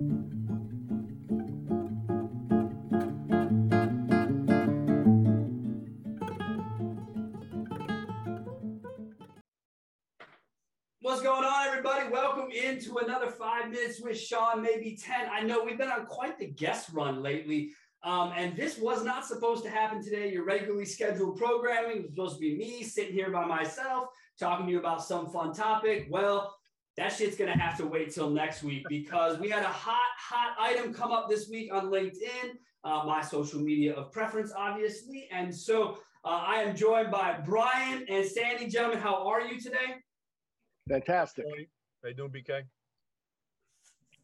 What's going on, everybody? Welcome into another five minutes with Sean, maybe 10. I know we've been on quite the guest run lately. Um, and this was not supposed to happen today. Your regularly scheduled programming was supposed to be me sitting here by myself talking to you about some fun topic. Well, that shit's going to have to wait till next week because we had a hot, hot item come up this week on LinkedIn, uh, my social media of preference, obviously. And so uh, I am joined by Brian and Sandy. Gentlemen, how are you today? Fantastic. How you doing, BK?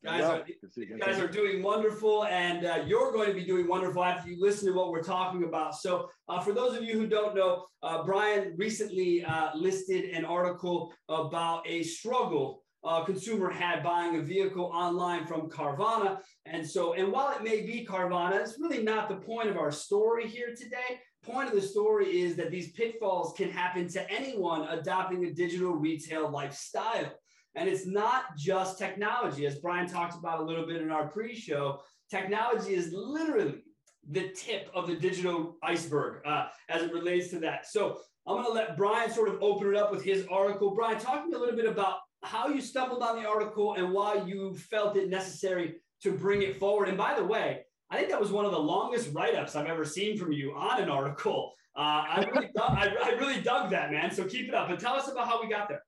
Guys, are, you guys are doing wonderful, and uh, you're going to be doing wonderful after you listen to what we're talking about. So, uh, for those of you who don't know, uh, Brian recently uh, listed an article about a struggle uh, consumer had buying a vehicle online from Carvana. And so, and while it may be Carvana, it's really not the point of our story here today. Point of the story is that these pitfalls can happen to anyone adopting a digital retail lifestyle. And it's not just technology, as Brian talked about a little bit in our pre show. Technology is literally the tip of the digital iceberg uh, as it relates to that. So I'm going to let Brian sort of open it up with his article. Brian, talk to me a little bit about how you stumbled on the article and why you felt it necessary to bring it forward. And by the way, I think that was one of the longest write-ups I've ever seen from you on an article. Uh, I, really dug, I, I really dug that, man. So keep it up. But tell us about how we got there.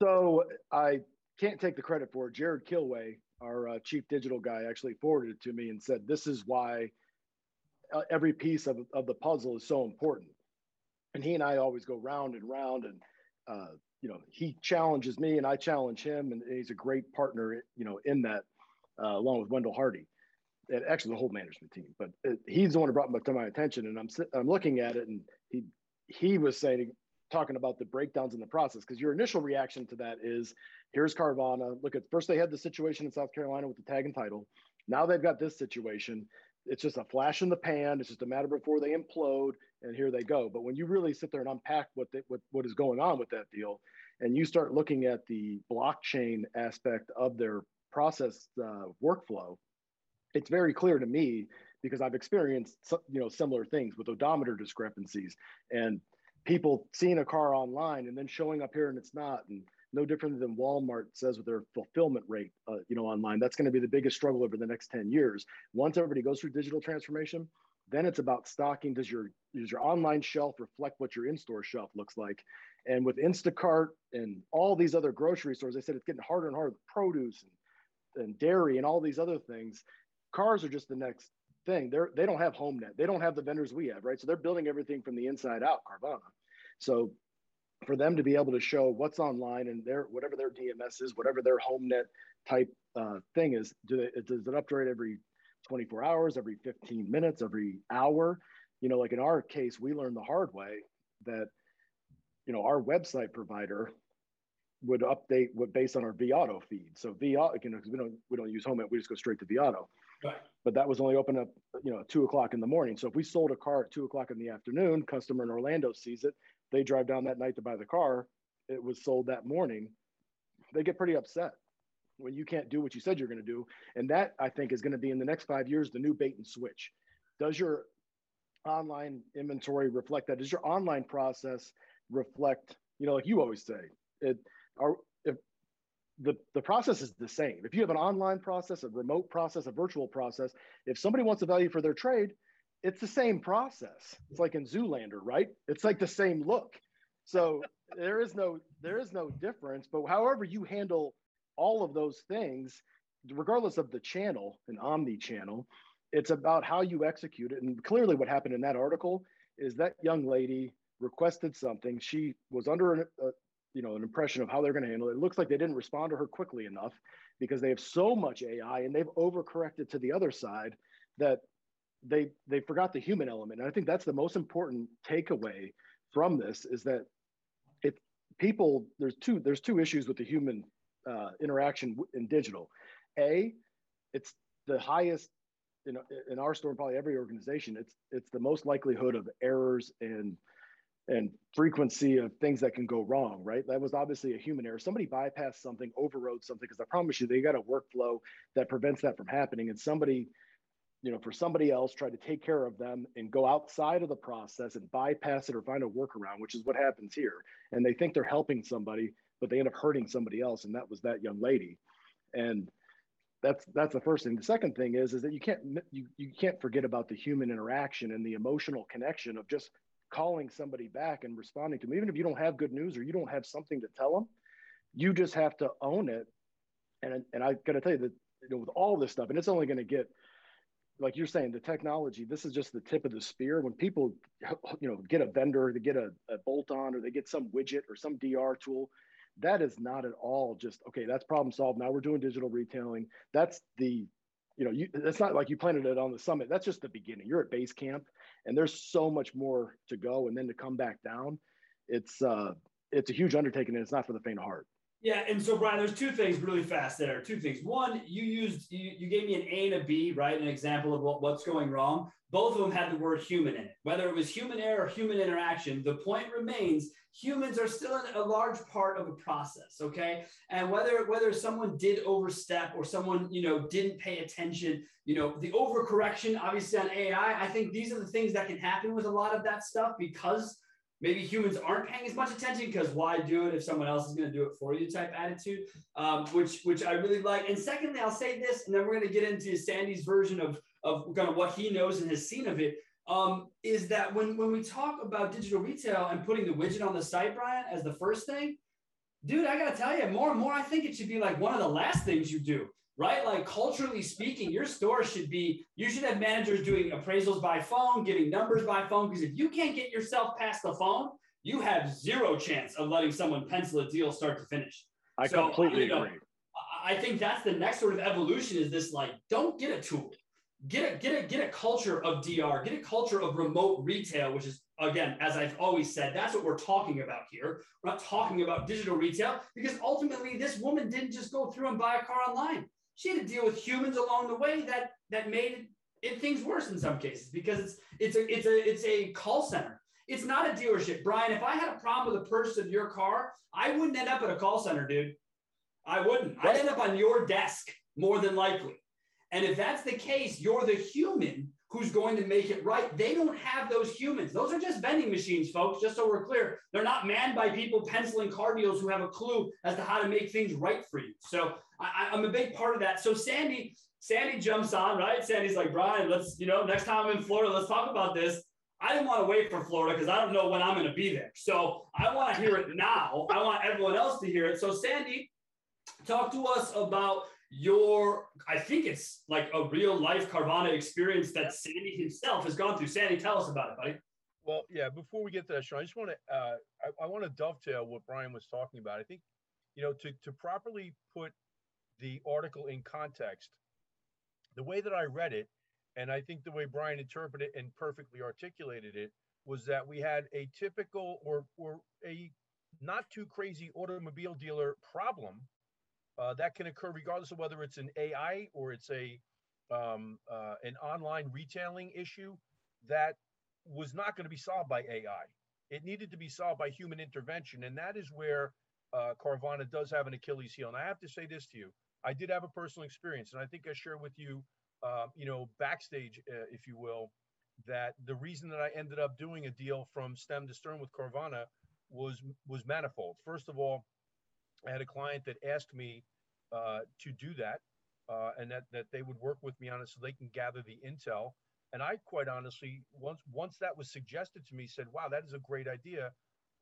So I can't take the credit for it. Jared Kilway, our uh, chief digital guy, actually forwarded it to me and said, "This is why uh, every piece of, of the puzzle is so important." And he and I always go round and round, and uh, you know, he challenges me and I challenge him, and he's a great partner, you know, in that, uh, along with Wendell Hardy, and actually the whole management team. But it, he's the one who brought it to my attention, and I'm I'm looking at it, and he he was saying talking about the breakdowns in the process because your initial reaction to that is here's Carvana. Look at first they had the situation in South Carolina with the tag and title. Now they've got this situation. It's just a flash in the pan. It's just a matter before they implode, and here they go. But when you really sit there and unpack what what what is going on with that deal, and you start looking at the blockchain aspect of their process uh, workflow, it's very clear to me because I've experienced you know similar things with odometer discrepancies and people seeing a car online and then showing up here and it's not and no different than walmart says with their fulfillment rate uh, you know online that's going to be the biggest struggle over the next 10 years once everybody goes through digital transformation then it's about stocking does your does your online shelf reflect what your in-store shelf looks like and with instacart and all these other grocery stores they said it's getting harder and harder with produce and, and dairy and all these other things cars are just the next thing. They're they don't have HomeNet. They don't have the vendors we have, right? So they're building everything from the inside out, Carvana. So for them to be able to show what's online and their whatever their DMS is, whatever their HomeNet type uh, thing is, do they, does it upgrade every 24 hours, every 15 minutes, every hour? You know, like in our case, we learned the hard way that you know our website provider would update what based on our vAuto feed. So vAuto, you know, because we don't we don't use HomeNet, we just go straight to vAuto. Right. But that was only open up, you know, two o'clock in the morning. So if we sold a car at two o'clock in the afternoon, customer in Orlando sees it, they drive down that night to buy the car, it was sold that morning. They get pretty upset when you can't do what you said you're going to do. And that I think is going to be in the next five years the new bait and switch. Does your online inventory reflect that? Does your online process reflect, you know, like you always say, it are the, the process is the same. If you have an online process, a remote process, a virtual process, if somebody wants a value for their trade, it's the same process. It's like in Zoolander, right? It's like the same look. So there is no there is no difference. But however you handle all of those things, regardless of the channel, an omni channel, it's about how you execute it. And clearly, what happened in that article is that young lady requested something. She was under an, a, you know an impression of how they're going to handle it. It looks like they didn't respond to her quickly enough because they have so much AI and they've overcorrected to the other side that they they forgot the human element. And I think that's the most important takeaway from this is that if people there's two there's two issues with the human uh, interaction in digital. A, it's the highest in, in our store, probably every organization. It's it's the most likelihood of errors and and frequency of things that can go wrong, right? That was obviously a human error. Somebody bypassed something, overrode something, because I promise you, they got a workflow that prevents that from happening. And somebody, you know, for somebody else try to take care of them and go outside of the process and bypass it or find a workaround, which is what happens here. And they think they're helping somebody, but they end up hurting somebody else. And that was that young lady. And that's that's the first thing. The second thing is is that you can't you, you can't forget about the human interaction and the emotional connection of just calling somebody back and responding to them, even if you don't have good news or you don't have something to tell them, you just have to own it. And and I got to tell you that you know, with all this stuff, and it's only to get like you're saying, the technology. This is just the tip of the spear. When people, you know, get a vendor, they get a, a bolt on, or they get some widget or some DR tool, that is not at all just okay. That's problem solved. Now we're doing digital retailing. That's the you know, you, it's not like you planted it on the summit. That's just the beginning. You're at base camp, and there's so much more to go. And then to come back down, it's uh, it's a huge undertaking, and it's not for the faint of heart. Yeah, and so Brian, there's two things really fast there. Two things. One, you used you, you gave me an A and a B, right? An example of what, what's going wrong. Both of them had the word human in it. Whether it was human error or human interaction, the point remains humans are still a large part of a process, okay? And whether whether someone did overstep or someone, you know, didn't pay attention, you know, the overcorrection obviously on AI, I think these are the things that can happen with a lot of that stuff because maybe humans aren't paying as much attention because why do it if someone else is going to do it for you type attitude um, which which i really like. And secondly i'll say this and then we're going to get into sandy's version of of kind of what he knows and has seen of it um, is that when when we talk about digital retail and putting the widget on the site brian as the first thing dude i gotta tell you more and more i think it should be like one of the last things you do right? Like culturally speaking, your store should be, you should have managers doing appraisals by phone, giving numbers by phone. Because if you can't get yourself past the phone, you have zero chance of letting someone pencil a deal start to finish. I so, completely you know, agree. I think that's the next sort of evolution is this like, don't get a tool. Get a get a get a culture of DR, get a culture of remote retail, which is again, as I've always said, that's what we're talking about here. We're not talking about digital retail because ultimately this woman didn't just go through and buy a car online she had to deal with humans along the way that that made it, things worse in some cases because it's it's a it's a it's a call center. It's not a dealership. Brian, if I had a problem with the purchase of your car, I wouldn't end up at a call center, dude. I wouldn't. I'd end up on your desk more than likely. And if that's the case, you're the human who's going to make it right. They don't have those humans. Those are just vending machines, folks, just so we're clear. They're not manned by people penciling car deals who have a clue as to how to make things right for you. So I, am a big part of that. So Sandy, Sandy jumps on, right? Sandy's like, Brian, let's, you know, next time I'm in Florida, let's talk about this. I didn't want to wait for Florida because I don't know when I'm going to be there. So I want to hear it now. I want everyone else to hear it. So Sandy, talk to us about your i think it's like a real life carvana experience that sandy himself has gone through sandy tell us about it buddy well yeah before we get to that sean i just want to uh, I, I want to dovetail what brian was talking about i think you know to, to properly put the article in context the way that i read it and i think the way brian interpreted and perfectly articulated it was that we had a typical or or a not too crazy automobile dealer problem uh, that can occur regardless of whether it's an AI or it's a um, uh, an online retailing issue that was not going to be solved by AI. It needed to be solved by human intervention, and that is where uh, Carvana does have an Achilles heel. And I have to say this to you: I did have a personal experience, and I think I share with you, uh, you know, backstage, uh, if you will, that the reason that I ended up doing a deal from stem to stern with Carvana was was manifold. First of all, I had a client that asked me uh, to do that, uh, and that that they would work with me on it so they can gather the intel. And I quite honestly, once once that was suggested to me, said, "Wow, that is a great idea.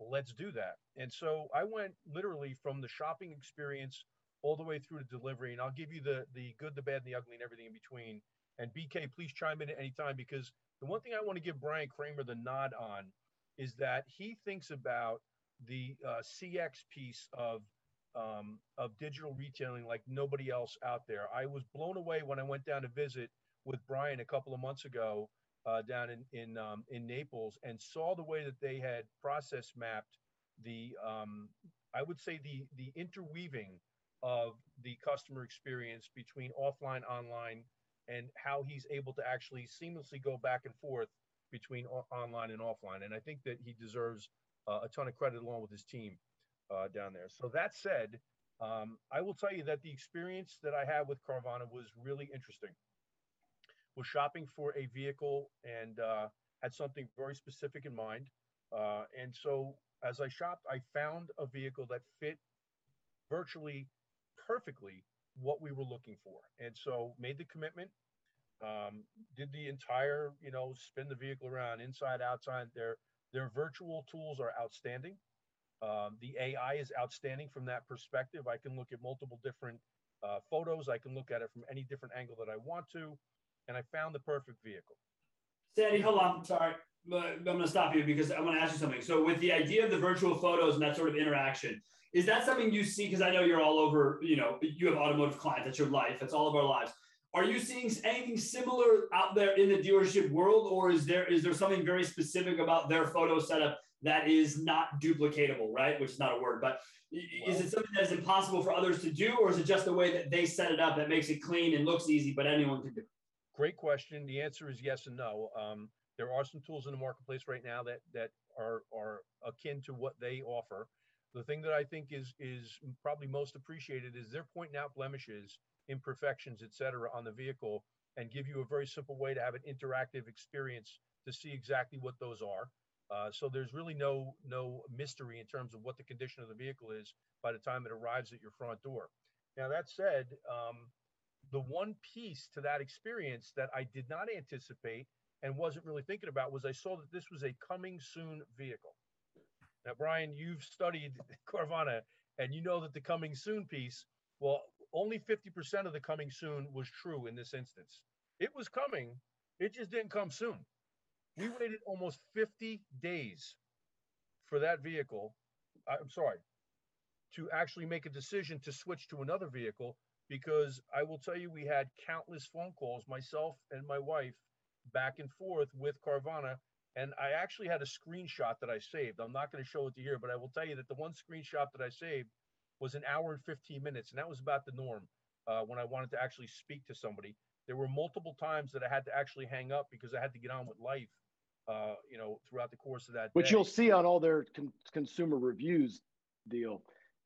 Let's do that." And so I went literally from the shopping experience all the way through to delivery. And I'll give you the the good, the bad, and the ugly, and everything in between. And BK, please chime in at any time because the one thing I want to give Brian Kramer the nod on is that he thinks about the uh, CX piece of um, of digital retailing like nobody else out there. I was blown away when I went down to visit with Brian a couple of months ago uh, down in in um, in Naples and saw the way that they had process mapped the um, I would say the the interweaving of the customer experience between offline online and how he's able to actually seamlessly go back and forth between o- online and offline. And I think that he deserves uh, a ton of credit along with his team uh, down there. So that said, um, I will tell you that the experience that I had with Carvana was really interesting. Was shopping for a vehicle and uh, had something very specific in mind. Uh, and so as I shopped, I found a vehicle that fit virtually perfectly what we were looking for. And so made the commitment, um, did the entire, you know, spin the vehicle around inside, outside. Their their virtual tools are outstanding. Um, the AI is outstanding from that perspective. I can look at multiple different uh, photos. I can look at it from any different angle that I want to, and I found the perfect vehicle. Sandy, hold on. Sorry, I'm going to stop you because I want to ask you something. So, with the idea of the virtual photos and that sort of interaction, is that something you see? Because I know you're all over. You know, you have automotive clients. That's your life. That's all of our lives. Are you seeing anything similar out there in the dealership world, or is there is there something very specific about their photo setup that is not duplicatable, right? Which is not a word, but is it something that is impossible for others to do, or is it just the way that they set it up that makes it clean and looks easy, but anyone can do? Great question. The answer is yes and no. Um, there are some tools in the marketplace right now that that are are akin to what they offer. The thing that I think is is probably most appreciated is they're pointing out blemishes imperfections, etc., on the vehicle and give you a very simple way to have an interactive experience to see exactly what those are. Uh, so there's really no no mystery in terms of what the condition of the vehicle is by the time it arrives at your front door. Now that said, um, the one piece to that experience that I did not anticipate and wasn't really thinking about was I saw that this was a coming soon vehicle. Now, Brian, you've studied Carvana and you know that the coming soon piece, well, only 50% of the coming soon was true in this instance. It was coming, it just didn't come soon. We waited almost 50 days for that vehicle. I'm sorry, to actually make a decision to switch to another vehicle because I will tell you, we had countless phone calls, myself and my wife, back and forth with Carvana. And I actually had a screenshot that I saved. I'm not going to show it to you here, but I will tell you that the one screenshot that I saved was an hour and 15 minutes. And that was about the norm uh, when I wanted to actually speak to somebody. There were multiple times that I had to actually hang up because I had to get on with life, uh, you know, throughout the course of that. Which day. you'll see on all their con- consumer reviews deal.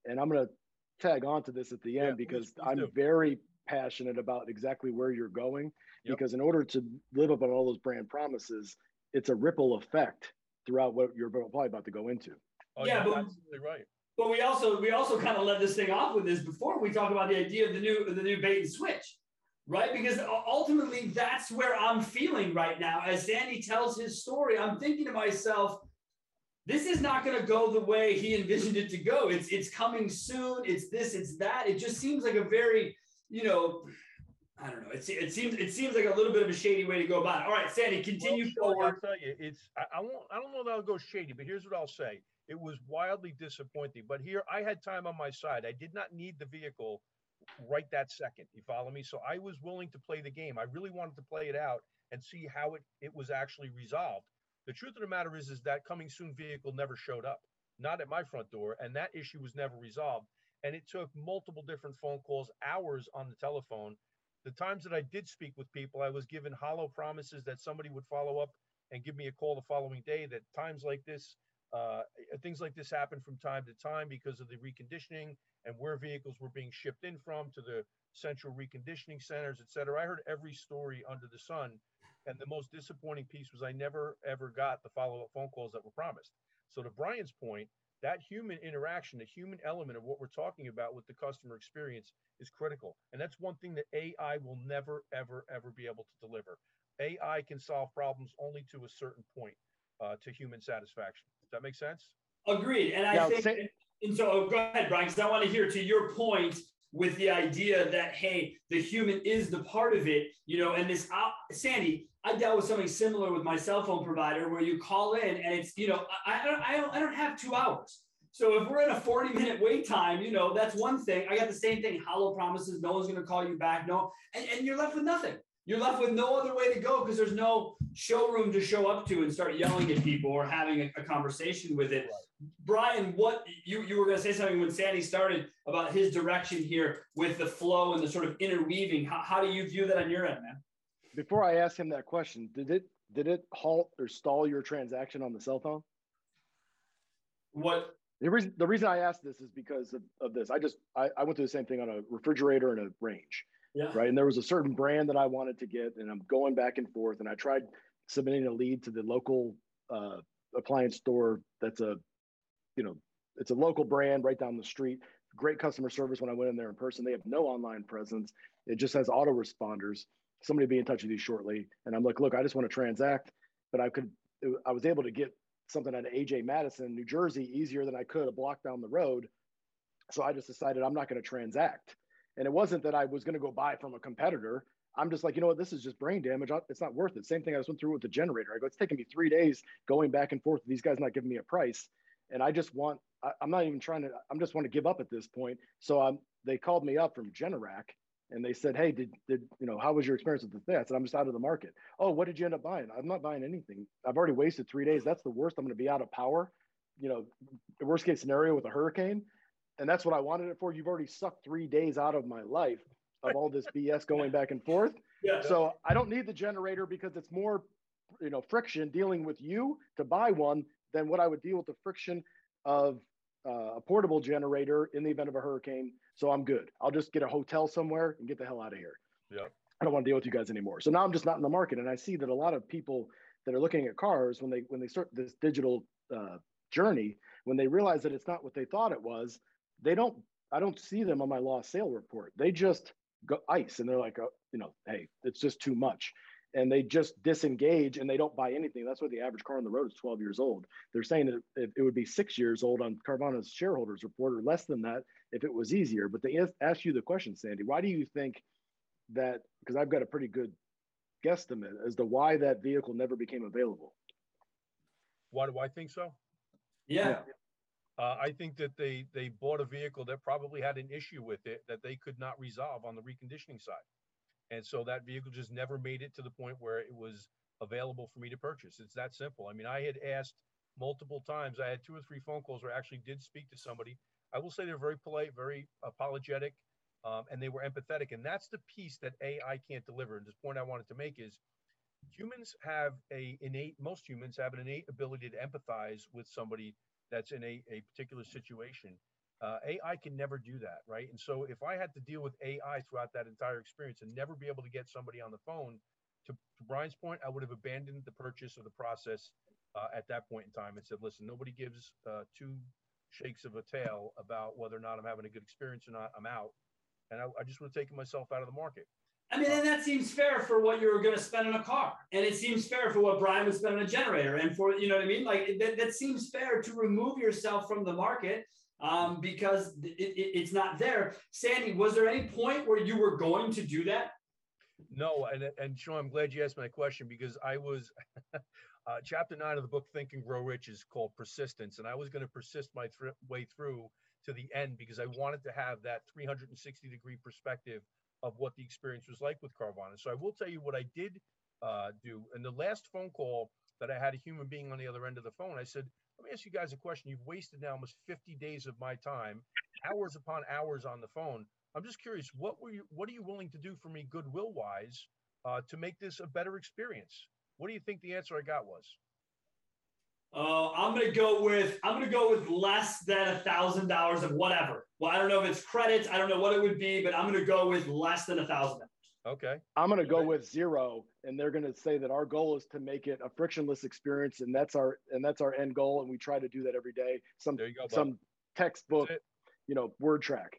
And I'm going to tag on to this at the end yeah, because please, please I'm do. very passionate about exactly where you're going. Yep. Because in order to live up on all those brand promises, it's a ripple effect throughout what you're probably about to go into. Oh, yeah, but, absolutely right. But we also we also kind of led this thing off with this before we talk about the idea of the new the new bait and switch, right? Because ultimately that's where I'm feeling right now. As Sandy tells his story, I'm thinking to myself, this is not going to go the way he envisioned it to go. It's it's coming soon. It's this. It's that. It just seems like a very you know. I don't know. It, it seems it seems like a little bit of a shady way to go about it. All right, Sandy, continue well, forward. I'll tell you, it's I, I won't I don't know that I'll go shady, but here's what I'll say. It was wildly disappointing. But here I had time on my side. I did not need the vehicle right that second. You follow me? So I was willing to play the game. I really wanted to play it out and see how it, it was actually resolved. The truth of the matter is, is that coming soon vehicle never showed up, not at my front door, and that issue was never resolved. And it took multiple different phone calls, hours on the telephone. The times that I did speak with people, I was given hollow promises that somebody would follow up and give me a call the following day. That times like this, uh, things like this happen from time to time because of the reconditioning and where vehicles were being shipped in from to the central reconditioning centers, et cetera. I heard every story under the sun. And the most disappointing piece was I never ever got the follow up phone calls that were promised. So, to Brian's point, that human interaction, the human element of what we're talking about with the customer experience is critical. And that's one thing that AI will never, ever, ever be able to deliver. AI can solve problems only to a certain point uh, to human satisfaction. Does that make sense? Agreed. And I now, think, say- and so oh, go ahead, Brian, because I want to hear to your point with the idea that, hey, the human is the part of it, you know, and this, uh, Sandy, I dealt with something similar with my cell phone provider where you call in and it's, you know, I, I, don't, I, don't, I don't have two hours. So if we're in a 40 minute wait time, you know, that's one thing. I got the same thing, hollow promises, no one's going to call you back. No, and, and you're left with nothing you're left with no other way to go because there's no showroom to show up to and start yelling at people or having a, a conversation with it. Brian, what you, you were going to say something when Sandy started about his direction here with the flow and the sort of interweaving. How, how do you view that on your end, man? Before I ask him that question, did it did it halt or stall your transaction on the cell phone? What the reason the reason I asked this is because of, of this. I just I, I went through the same thing on a refrigerator and a range. Yeah. Right. And there was a certain brand that I wanted to get, and I'm going back and forth. And I tried submitting a lead to the local uh, appliance store that's a, you know, it's a local brand right down the street. Great customer service when I went in there in person. They have no online presence. It just has autoresponders. Somebody be in touch with you shortly. And I'm like, look, I just want to transact, but I could, I was able to get something at AJ Madison, New Jersey, easier than I could a block down the road. So I just decided I'm not going to transact. And it wasn't that I was going to go buy from a competitor. I'm just like, you know what, this is just brain damage. It's not worth it. Same thing I just went through with the generator. I go, it's taking me three days going back and forth. These guys not giving me a price. And I just want, I, am not even trying to, I'm just want to give up at this point. So I'm, they called me up from Generac and they said, Hey, did, did, you know, how was your experience with the thing? I said, I'm just out of the market. Oh, what did you end up buying? I'm not buying anything. I've already wasted three days. That's the worst. I'm going to be out of power. You know, worst case scenario with a hurricane. And that's what I wanted it for. You've already sucked three days out of my life of all this BS going back and forth. Yeah. So I don't need the generator because it's more, you know, friction dealing with you to buy one than what I would deal with the friction of uh, a portable generator in the event of a hurricane. So I'm good. I'll just get a hotel somewhere and get the hell out of here. Yeah. I don't want to deal with you guys anymore. So now I'm just not in the market. And I see that a lot of people that are looking at cars when they when they start this digital uh, journey, when they realize that it's not what they thought it was, they don't. I don't see them on my lost sale report. They just go ice, and they're like, oh, you know, hey, it's just too much and they just disengage and they don't buy anything. That's why the average car on the road is 12 years old. They're saying that it, it would be six years old on Carvana's shareholders report or less than that if it was easier. But they ask you the question, Sandy, why do you think that? Because I've got a pretty good guesstimate as to why that vehicle never became available. Why do I think so? Yeah. Uh, I think that they they bought a vehicle that probably had an issue with it that they could not resolve on the reconditioning side. And so that vehicle just never made it to the point where it was available for me to purchase. It's that simple. I mean, I had asked multiple times. I had two or three phone calls where I actually did speak to somebody. I will say they're very polite, very apologetic, um, and they were empathetic. And that's the piece that AI can't deliver. And this point I wanted to make is humans have a innate, most humans have an innate ability to empathize with somebody that's in a, a particular situation. Uh, AI can never do that, right? And so if I had to deal with AI throughout that entire experience and never be able to get somebody on the phone, to, to Brian's point, I would have abandoned the purchase or the process uh, at that point in time and said, listen, nobody gives uh, two shakes of a tail about whether or not I'm having a good experience or not. I'm out. And I, I just would have taken myself out of the market. I mean, and that seems fair for what you were going to spend on a car, and it seems fair for what Brian would spend on a generator, and for you know what I mean. Like that, that seems fair to remove yourself from the market um, because it, it, it's not there. Sandy, was there any point where you were going to do that? No, and and Sean, I'm glad you asked my question because I was uh, chapter nine of the book Think and Grow Rich is called persistence, and I was going to persist my th- way through to the end because I wanted to have that 360 degree perspective of what the experience was like with Carvana. So I will tell you what I did uh, do. In the last phone call that I had a human being on the other end of the phone, I said, let me ask you guys a question. You've wasted now almost 50 days of my time, hours upon hours on the phone. I'm just curious, what were you what are you willing to do for me goodwill wise uh, to make this a better experience? What do you think the answer I got was? Uh, I'm gonna go with I'm gonna go with less than a thousand dollars of whatever. Well, I don't know if it's credits, I don't know what it would be, but I'm gonna go with less than a thousand Okay. I'm going to go with zero, and they're going to say that our goal is to make it a frictionless experience, and that's our and that's our end goal, and we try to do that every day. Some go, some textbook, you know, word track.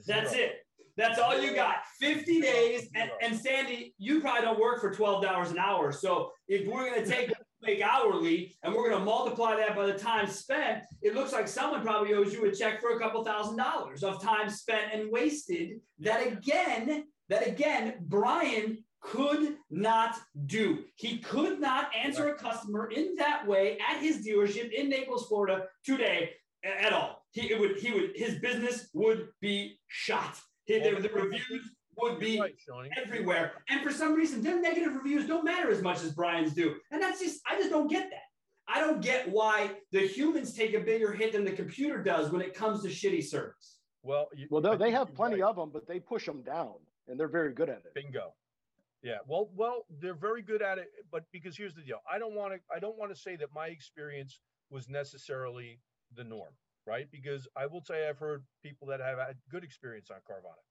Zero. That's it. That's all you got. 50 days. And, and Sandy, you probably don't work for $12 an hour. So if we're going to take make hourly and we're going to multiply that by the time spent, it looks like someone probably owes you a check for a couple thousand dollars of time spent and wasted that again that again, Brian could not do. He could not answer a customer in that way at his dealership in Naples, Florida today at all. He would he would his business would be shot. the, the reviews would be right, everywhere. And for some reason, their negative reviews don't matter as much as Brian's do. And that's just I just don't get that. I don't get why the humans take a bigger hit than the computer does when it comes to shitty service. Well, you, well, they have plenty right. of them, but they push them down and they're very good at it. Bingo. Yeah, well, well, they're very good at it, but because here's the deal, I don't want to, I don't want to say that my experience was necessarily the norm, right? Because I will say I've heard people that have had good experience on Carvana.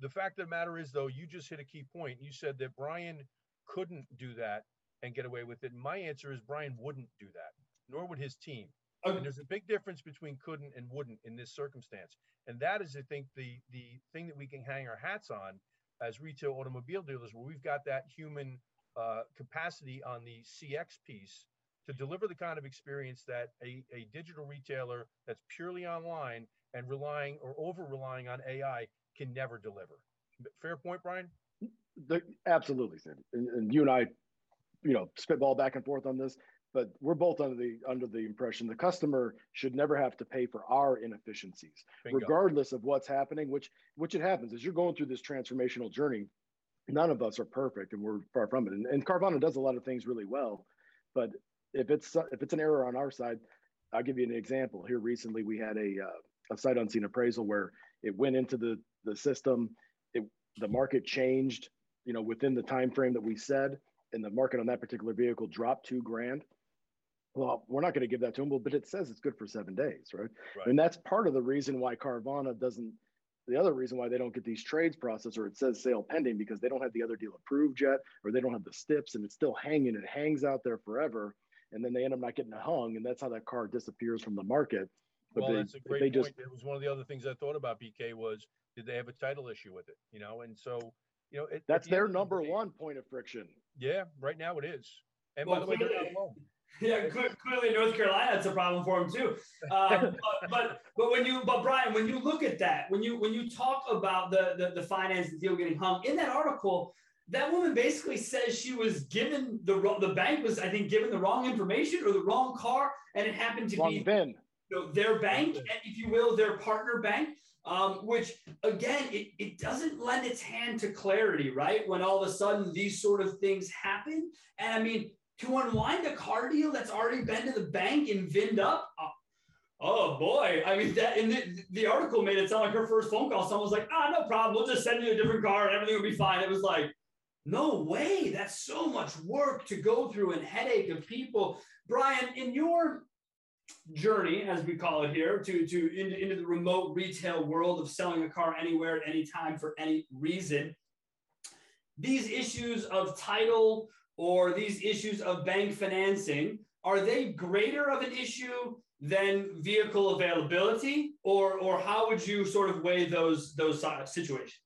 The fact of the matter is, though, you just hit a key point. You said that Brian couldn't do that and get away with it. And my answer is Brian wouldn't do that, nor would his team. Okay. And there's a big difference between couldn't and wouldn't in this circumstance. And that is, I think, the the thing that we can hang our hats on as retail automobile dealers, where we've got that human uh, capacity on the CX piece to deliver the kind of experience that a, a digital retailer that's purely online and relying or over relying on AI can never deliver. Fair point, Brian? The, absolutely, Sid. And, and you and I, you know, spitball back and forth on this but we're both under the under the impression the customer should never have to pay for our inefficiencies Bingo. regardless of what's happening which which it happens. As you're going through this transformational journey none of us are perfect and we're far from it. And, and carvana does a lot of things really well but if it's if it's an error on our side i'll give you an example. Here recently we had a uh, a sight unseen appraisal where it went into the the system. It the market changed you know within the time frame that we said and the market on that particular vehicle dropped two grand well, we're not going to give that to them, but it says it's good for seven days, right? right? And that's part of the reason why Carvana doesn't. The other reason why they don't get these trades processed or it says sale pending because they don't have the other deal approved yet, or they don't have the stips, and it's still hanging. It hangs out there forever, and then they end up not getting hung, and that's how that car disappears from the market. But well, they, that's a great point. Just, it was one of the other things I thought about BK was did they have a title issue with it? You know, and so you know it, that's their number day, one point of friction. Yeah, right now it is. And well, by the way, they're not alone. Yeah, clearly North Carolina, it's a problem for him too. Um, but, but but when you but Brian, when you look at that, when you when you talk about the the, the finance deal getting hung in that article, that woman basically says she was given the the bank was I think given the wrong information or the wrong car, and it happened to wrong be bin. You know, their bank, if you will, their partner bank. Um, which again, it, it doesn't lend its hand to clarity, right? When all of a sudden these sort of things happen. And I mean, to unwind a car deal that's already been to the bank and vinned up. Oh, oh boy. I mean, that in the, the article made it sound like her first phone call. Someone was like, ah, no problem. We'll just send you a different car and everything will be fine. It was like, no way. That's so much work to go through and headache of people. Brian, in your journey, as we call it here, to, to into, into the remote retail world of selling a car anywhere at any time for any reason, these issues of title or these issues of bank financing, are they greater of an issue than vehicle availability, or or how would you sort of weigh those those situations?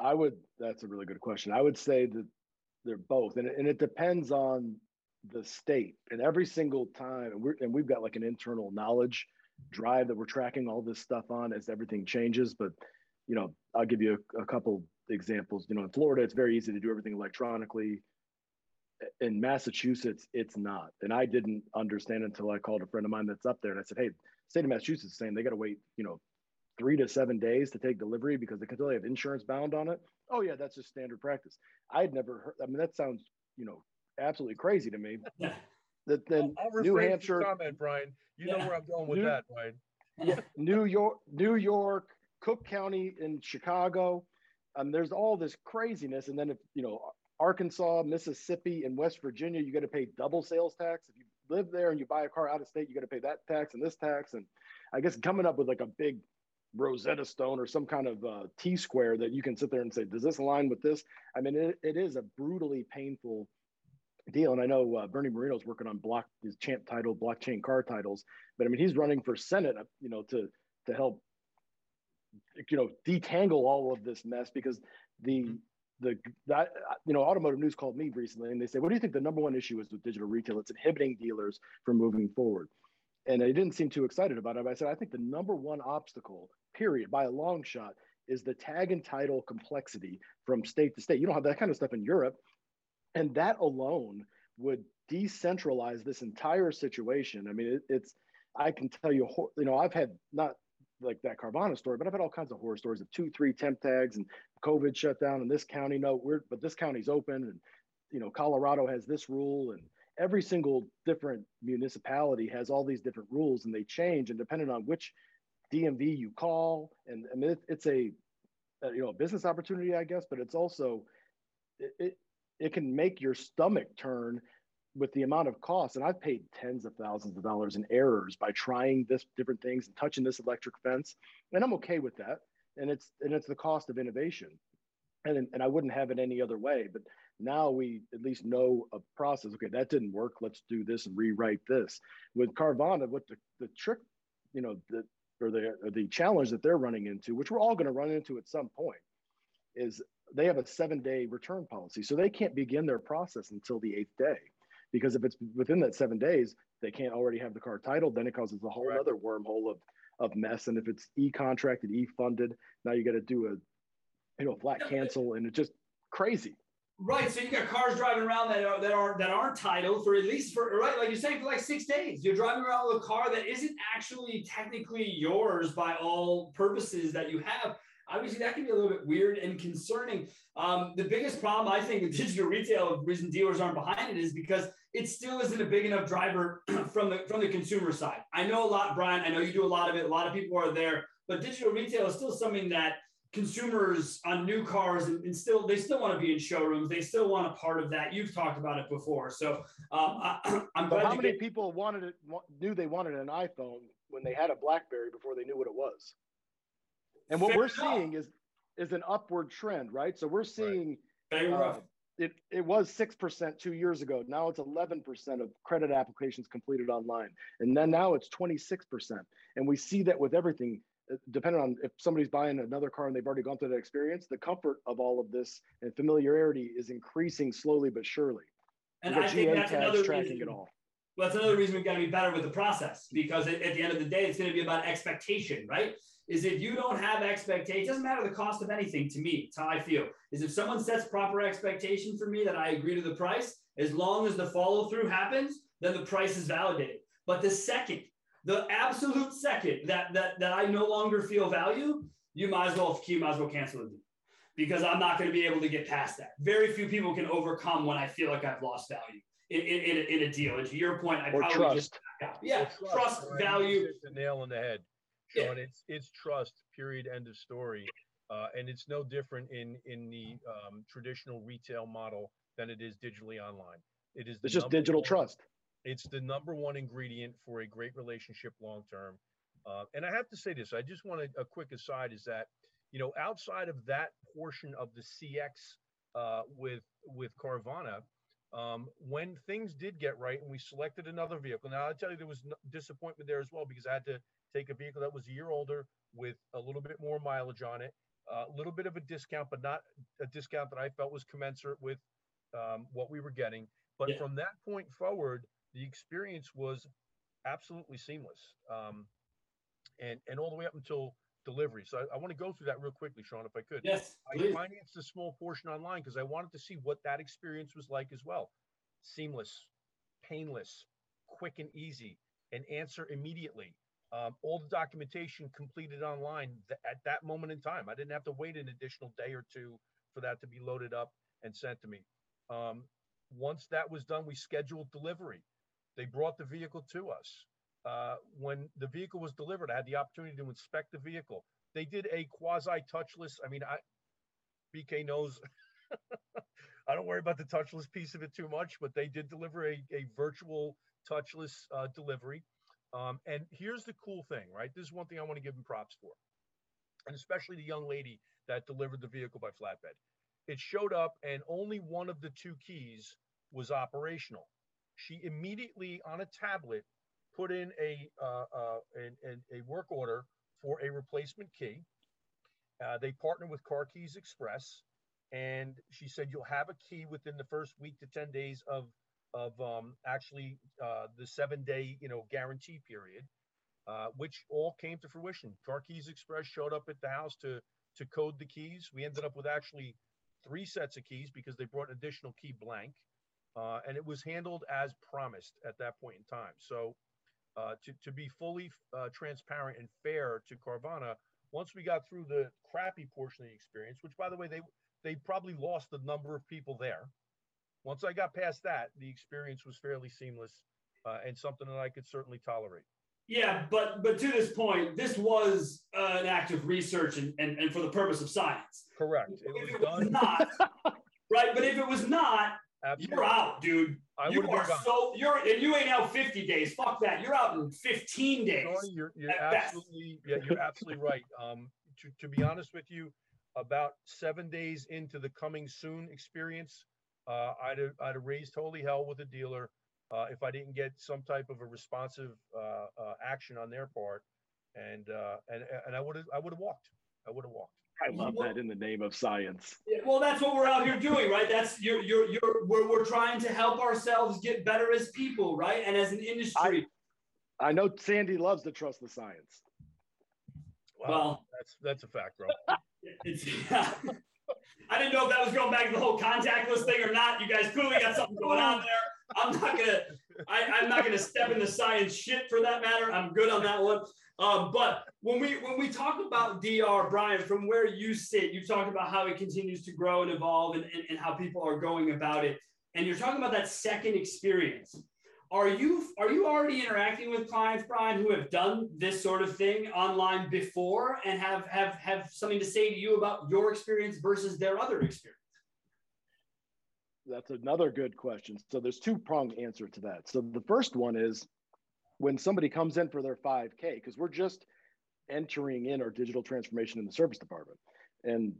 I would. That's a really good question. I would say that they're both, and, and it depends on the state. And every single time, and, we're, and we've got like an internal knowledge drive that we're tracking all this stuff on as everything changes. But you know, I'll give you a, a couple examples. You know, in Florida, it's very easy to do everything electronically. In Massachusetts, it's not. And I didn't understand until I called a friend of mine that's up there and I said, Hey, state of Massachusetts is saying they got to wait, you know, three to seven days to take delivery because they can tell they have insurance bound on it. Oh yeah, that's just standard practice. I'd never heard. I mean, that sounds, you know, absolutely crazy to me. Yeah. That then I'll, New Hampshire comment, Brian. You yeah. know where I'm going with New, that, Brian. Yeah, New York, New York, Cook County in Chicago. Um, there's all this craziness, and then if you know Arkansas, Mississippi, and West Virginia, you got to pay double sales tax. If you live there and you buy a car out of state, you got to pay that tax and this tax. And I guess coming up with like a big Rosetta Stone or some kind of uh, T square that you can sit there and say, does this align with this? I mean, it, it is a brutally painful deal. And I know uh, Bernie Moreno's working on block his champ title, blockchain car titles, but I mean, he's running for Senate, uh, you know, to to help you know detangle all of this mess because the mm-hmm. the that you know automotive news called me recently and they said what do you think the number one issue is with digital retail? It's inhibiting dealers from moving forward. And they didn't seem too excited about it but i said i think the number one obstacle period by a long shot is the tag and title complexity from state to state. You don't have that kind of stuff in europe. And that alone would decentralize this entire situation. I mean it, it's i can tell you you know i've had not like that Carvana story, but I've had all kinds of horror stories of two, three temp tags and COVID shut down in this county. No, we're but this county's open, and you know Colorado has this rule, and every single different municipality has all these different rules, and they change, and depending on which DMV you call, and I mean it, it's a, a you know a business opportunity, I guess, but it's also it, it, it can make your stomach turn with the amount of cost. And I've paid tens of thousands of dollars in errors by trying this different things and touching this electric fence. And I'm okay with that. And it's and it's the cost of innovation. And, and I wouldn't have it any other way. But now we at least know a process. Okay, that didn't work. Let's do this and rewrite this. With Carvana, what the, the trick, you know, the or the or the challenge that they're running into, which we're all going to run into at some point, is they have a seven day return policy. So they can't begin their process until the eighth day. Because if it's within that seven days, they can't already have the car titled, then it causes a whole right. other wormhole of, of mess. And if it's e-contracted, e-funded, now you got to do a you know a flat cancel and it's just crazy. Right. So you got cars driving around that are that are that aren't titled for at least for right, like you're saying, for like six days. You're driving around with a car that isn't actually technically yours by all purposes that you have. Obviously, that can be a little bit weird and concerning. Um, the biggest problem I think with digital retail, the reason dealers aren't behind it, is because it still isn't a big enough driver from the from the consumer side. I know a lot, Brian. I know you do a lot of it. A lot of people are there, but digital retail is still something that consumers on new cars and, and, still they still want to be in showrooms they still want a part of that you've talked about it before so um, I, am glad how many get... people wanted it knew they wanted an iphone when they had a blackberry before they knew what it was and what Fair we're enough. seeing is is an upward trend right so we're seeing right. uh, it, it was 6% two years ago now it's 11% of credit applications completed online and then now it's 26% and we see that with everything uh, depending on if somebody's buying another car and they've already gone through that experience, the comfort of all of this and familiarity is increasing slowly but surely. And I think that's another tracking reason, it all. Well, that's another reason we've got to be better with the process because at, the end of the day, it's going to be about expectation, right? Is if you don't have expectation, it doesn't matter the cost of anything to me. It's how I feel. Is if someone sets proper expectation for me that I agree to the price, as long as the follow through happens, then the price is validated. But the second the absolute second that that that I no longer feel value, you might as well you might as well cancel the because I'm not going to be able to get past that. Very few people can overcome when I feel like I've lost value in, in, in, a, in a deal. And to your point, I or probably trust. just yeah, trust, trust right? value. the nail on the head. Sean, yeah. it's it's trust. Period. End of story. Uh, and it's no different in in the um, traditional retail model than it is digitally online. It is. It's just digital one, trust. It's the number one ingredient for a great relationship long term. Uh, and I have to say this. I just want a, a quick aside is that you know outside of that portion of the CX uh, with with Carvana, um, when things did get right and we selected another vehicle. Now I tell you there was disappointment there as well because I had to take a vehicle that was a year older with a little bit more mileage on it, a little bit of a discount, but not a discount that I felt was commensurate with um, what we were getting. But yeah. from that point forward, the experience was absolutely seamless, um, and and all the way up until delivery. So I, I want to go through that real quickly, Sean, if I could. Yes. Please. I financed a small portion online because I wanted to see what that experience was like as well. Seamless, painless, quick and easy, and answer immediately. Um, all the documentation completed online th- at that moment in time. I didn't have to wait an additional day or two for that to be loaded up and sent to me. Um, once that was done, we scheduled delivery. They brought the vehicle to us. Uh, when the vehicle was delivered, I had the opportunity to inspect the vehicle. They did a quasi touchless. I mean, I BK knows. I don't worry about the touchless piece of it too much, but they did deliver a, a virtual touchless uh, delivery. Um, and here's the cool thing, right? This is one thing I want to give them props for, and especially the young lady that delivered the vehicle by flatbed. It showed up, and only one of the two keys was operational she immediately on a tablet put in a uh, uh, an, a work order for a replacement key. Uh, they partnered with Car Keys Express, and she said you'll have a key within the first week to ten days of of um, actually uh, the seven day you know guarantee period, uh, which all came to fruition. Car Keys Express showed up at the house to to code the keys. We ended up with actually three sets of keys because they brought an additional key blank. Uh, and it was handled as promised at that point in time. So, uh, to, to be fully uh, transparent and fair to Carvana, once we got through the crappy portion of the experience, which by the way, they they probably lost the number of people there. Once I got past that, the experience was fairly seamless uh, and something that I could certainly tolerate. Yeah, but but to this point, this was uh, an act of research and, and, and for the purpose of science. Correct. It was, it was not right? but if it was not, Absolutely. you're out, dude. I you are so you're and you ain't out 50 days. Fuck that. You're out in 15 days. you're, you're absolutely yeah, you're absolutely right. Um, to, to be honest with you, about seven days into the coming soon experience, uh, I'd have, I'd have raised holy hell with a dealer uh, if I didn't get some type of a responsive uh, uh action on their part, and uh, and and I would have I would have walked. I would have walked. I love that in the name of science. Yeah, well, that's what we're out here doing, right? That's you're you're you're we're, we're trying to help ourselves get better as people, right? And as an industry. I, I know Sandy loves to trust the science. Well, well that's that's a fact, bro. yeah. I didn't know if that was going back to the whole contactless thing or not. You guys clearly got something going on there. I'm not gonna I, I'm not gonna step in the science shit for that matter. I'm good on that one. Um, but when we when we talk about DR, Brian, from where you sit, you've talked about how it continues to grow and evolve and, and, and how people are going about it. And you're talking about that second experience. Are you are you already interacting with clients, Brian, who have done this sort of thing online before and have have have something to say to you about your experience versus their other experience? That's another good question. So there's two pronged answer to that. So the first one is when somebody comes in for their 5K, because we're just entering in our digital transformation in the service department. And,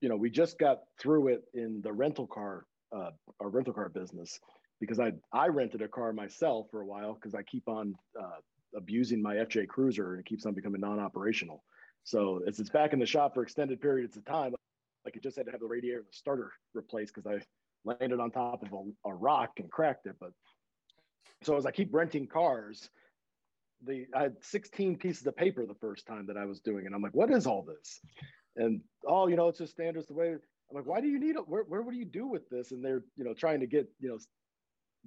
you know, we just got through it in the rental car, uh, our rental car business, because I, I rented a car myself for a while because I keep on uh, abusing my FJ Cruiser and it keeps on becoming non operational. So as it's back in the shop for extended periods of time, like it just had to have the radiator and the starter replaced because I landed on top of a, a rock and cracked it. But so as I keep renting cars, the I had 16 pieces of paper the first time that I was doing it. I'm like, what is all this? And oh, you know, it's just standards the way. I'm like, why do you need it? Where, where do you do with this? And they're, you know, trying to get, you know,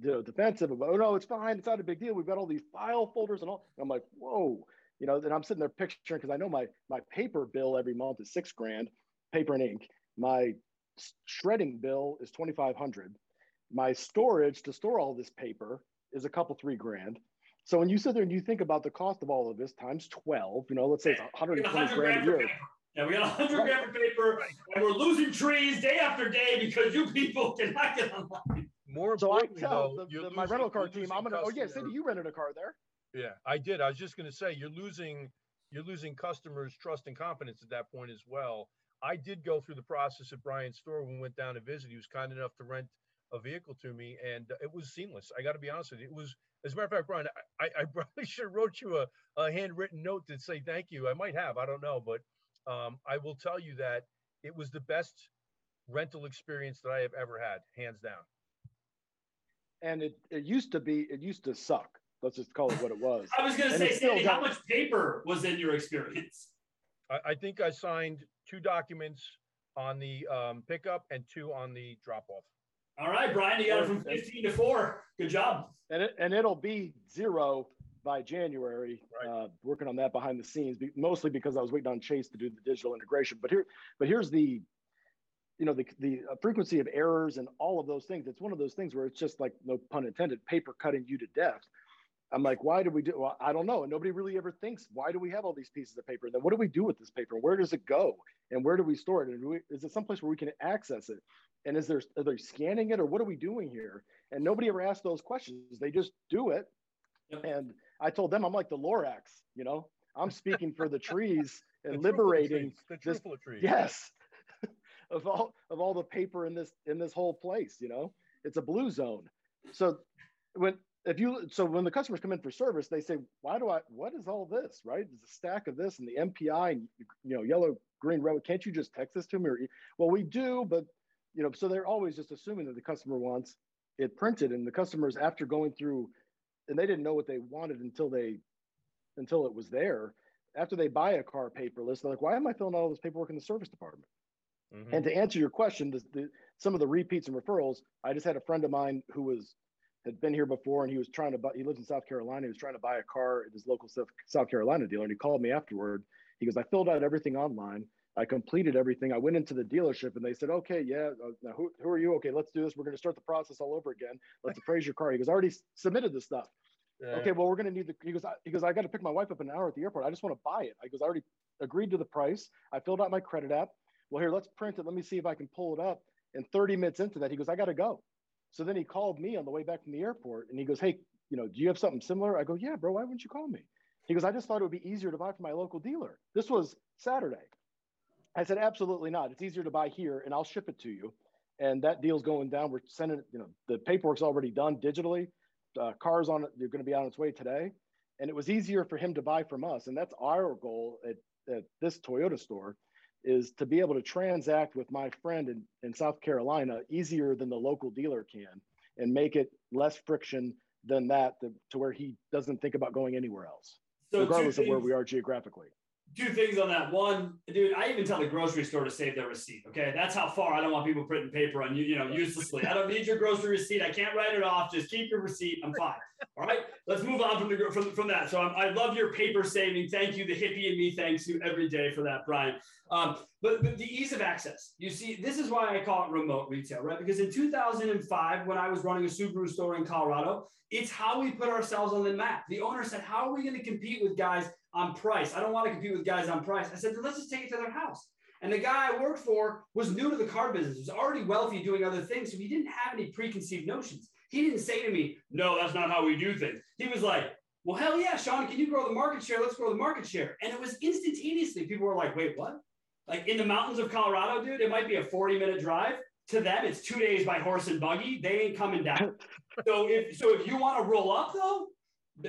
you know, defensive about, oh no, it's fine, it's not a big deal. We've got all these file folders and all. And I'm like, whoa, you know, then I'm sitting there picturing because I know my my paper bill every month is six grand, paper and ink. My shredding bill is 2,500. My storage to store all this paper is a couple three grand. So when you sit there and you think about the cost of all of this times 12, you know, let's say it's 120 grand a year. Yeah, we got 100 right. grand of paper, right. and we're losing trees day after day because you people cannot get online. More so I tell though, the, the, my rental car team, I'm gonna. Oh yeah, Cindy, you rented a car there. Yeah, I did. I was just gonna say you're losing you're losing customers' trust and confidence at that point as well. I did go through the process at Brian's store when we went down to visit. He was kind enough to rent a vehicle to me, and it was seamless. I got to be honest with you, it was as a matter of fact, Brian, I, I probably should have wrote you a, a handwritten note to say thank you. I might have, I don't know, but um, I will tell you that it was the best rental experience that I have ever had, hands down. And it, it used to be, it used to suck. Let's just call it what it was. I was going to say, Sandy, how much paper was in your experience? I, I think I signed two documents on the um, pickup and two on the drop off. All right, Brian, you got it from 15 to four. Good job. And it, and it'll be zero by January. Right. Uh, working on that behind the scenes, mostly because I was waiting on Chase to do the digital integration. But here, but here's the, you know, the the uh, frequency of errors and all of those things. It's one of those things where it's just like no pun intended, paper cutting you to death. I'm like, why do we do? Well, I don't know. And nobody really ever thinks, why do we have all these pieces of paper? And then what do we do with this paper? Where does it go? And where do we store it? And we, is it someplace where we can access it? And is there, are they scanning it or what are we doing here? And nobody ever asks those questions. They just do it. Yep. And I told them, I'm like the Lorax, you know, I'm speaking for the trees and the liberating trees, the this, trees. yes, of all, of all the paper in this, in this whole place, you know, it's a blue zone. So when, if you so when the customers come in for service they say why do i what is all this right there's a stack of this and the mpi and you know yellow green red can't you just text this to me or well we do but you know so they're always just assuming that the customer wants it printed and the customers after going through and they didn't know what they wanted until they until it was there after they buy a car paperless they're like why am i filling out all this paperwork in the service department mm-hmm. and to answer your question the, the, some of the repeats and referrals i just had a friend of mine who was had been here before and he was trying to buy, he lives in South Carolina. He was trying to buy a car at his local South Carolina dealer. And he called me afterward. He goes, I filled out everything online. I completed everything. I went into the dealership and they said, okay, yeah, uh, now who, who are you? Okay, let's do this. We're going to start the process all over again. Let's appraise your car. He goes, I already submitted the stuff. Yeah. Okay, well, we're going to need the, he goes, I, he goes, I got to pick my wife up an hour at the airport. I just want to buy it. I goes, I already agreed to the price. I filled out my credit app. Well, here, let's print it. Let me see if I can pull it up. And 30 minutes into that, he goes, I got to go. So then he called me on the way back from the airport and he goes, Hey, you know, do you have something similar? I go, Yeah, bro, why wouldn't you call me? He goes, I just thought it would be easier to buy from my local dealer. This was Saturday. I said, Absolutely not. It's easier to buy here and I'll ship it to you. And that deal's going down. We're sending it, you know, the paperwork's already done digitally. Uh, cars on it, you're going to be on its way today. And it was easier for him to buy from us. And that's our goal at, at this Toyota store is to be able to transact with my friend in, in South Carolina easier than the local dealer can and make it less friction than that to, to where he doesn't think about going anywhere else, so regardless of where we are geographically two things on that. One, dude, I even tell the grocery store to save their receipt. Okay, that's how far I don't want people printing paper on you, you know, uselessly. I don't need your grocery receipt. I can't write it off. Just keep your receipt. I'm fine. All right, let's move on from the from, from that. So I'm, i love your paper saving. Thank you. The hippie and me thanks you every day for that, Brian. Um, but, but the ease of access. You see, this is why I call it remote retail, right? Because in 2005, when I was running a Subaru store in Colorado, it's how we put ourselves on the map. The owner said, "How are we going to compete with guys on price. I don't want to compete with guys on price. I said, let's just take it to their house. And the guy I worked for was new to the car business, was already wealthy doing other things. So he didn't have any preconceived notions. He didn't say to me, no, that's not how we do things. He was like, well, hell yeah, Sean, can you grow the market share? Let's grow the market share. And it was instantaneously, people were like, wait, what? Like in the mountains of Colorado, dude, it might be a 40 minute drive. To them, it's two days by horse and buggy. They ain't coming down. so if so, if you want to roll up though,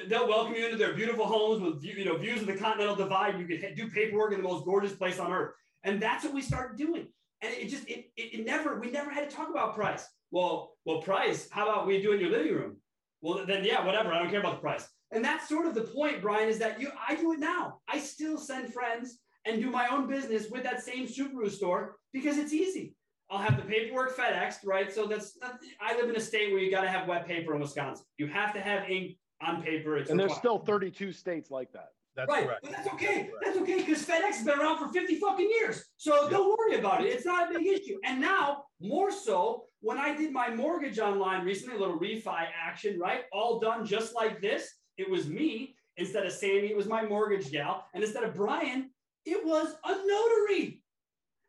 They'll welcome you into their beautiful homes with you know views of the Continental Divide. You can do paperwork in the most gorgeous place on earth, and that's what we started doing. And it just it, it, it never we never had to talk about price. Well, well, price. How about we do in your living room? Well, then yeah, whatever. I don't care about the price. And that's sort of the point, Brian, is that you I do it now. I still send friends and do my own business with that same Subaru store because it's easy. I'll have the paperwork FedExed, right? So that's I live in a state where you got to have wet paper in Wisconsin. You have to have ink on paper. It's and there's still 32 states like that. That's right, correct. but that's okay. That's, that's okay because FedEx has been around for 50 fucking years. So yep. don't worry about it. It's not a big issue. And now, more so, when I did my mortgage online recently, a little refi action, right? All done just like this. It was me instead of Sandy. It was my mortgage gal, and instead of Brian, it was a notary.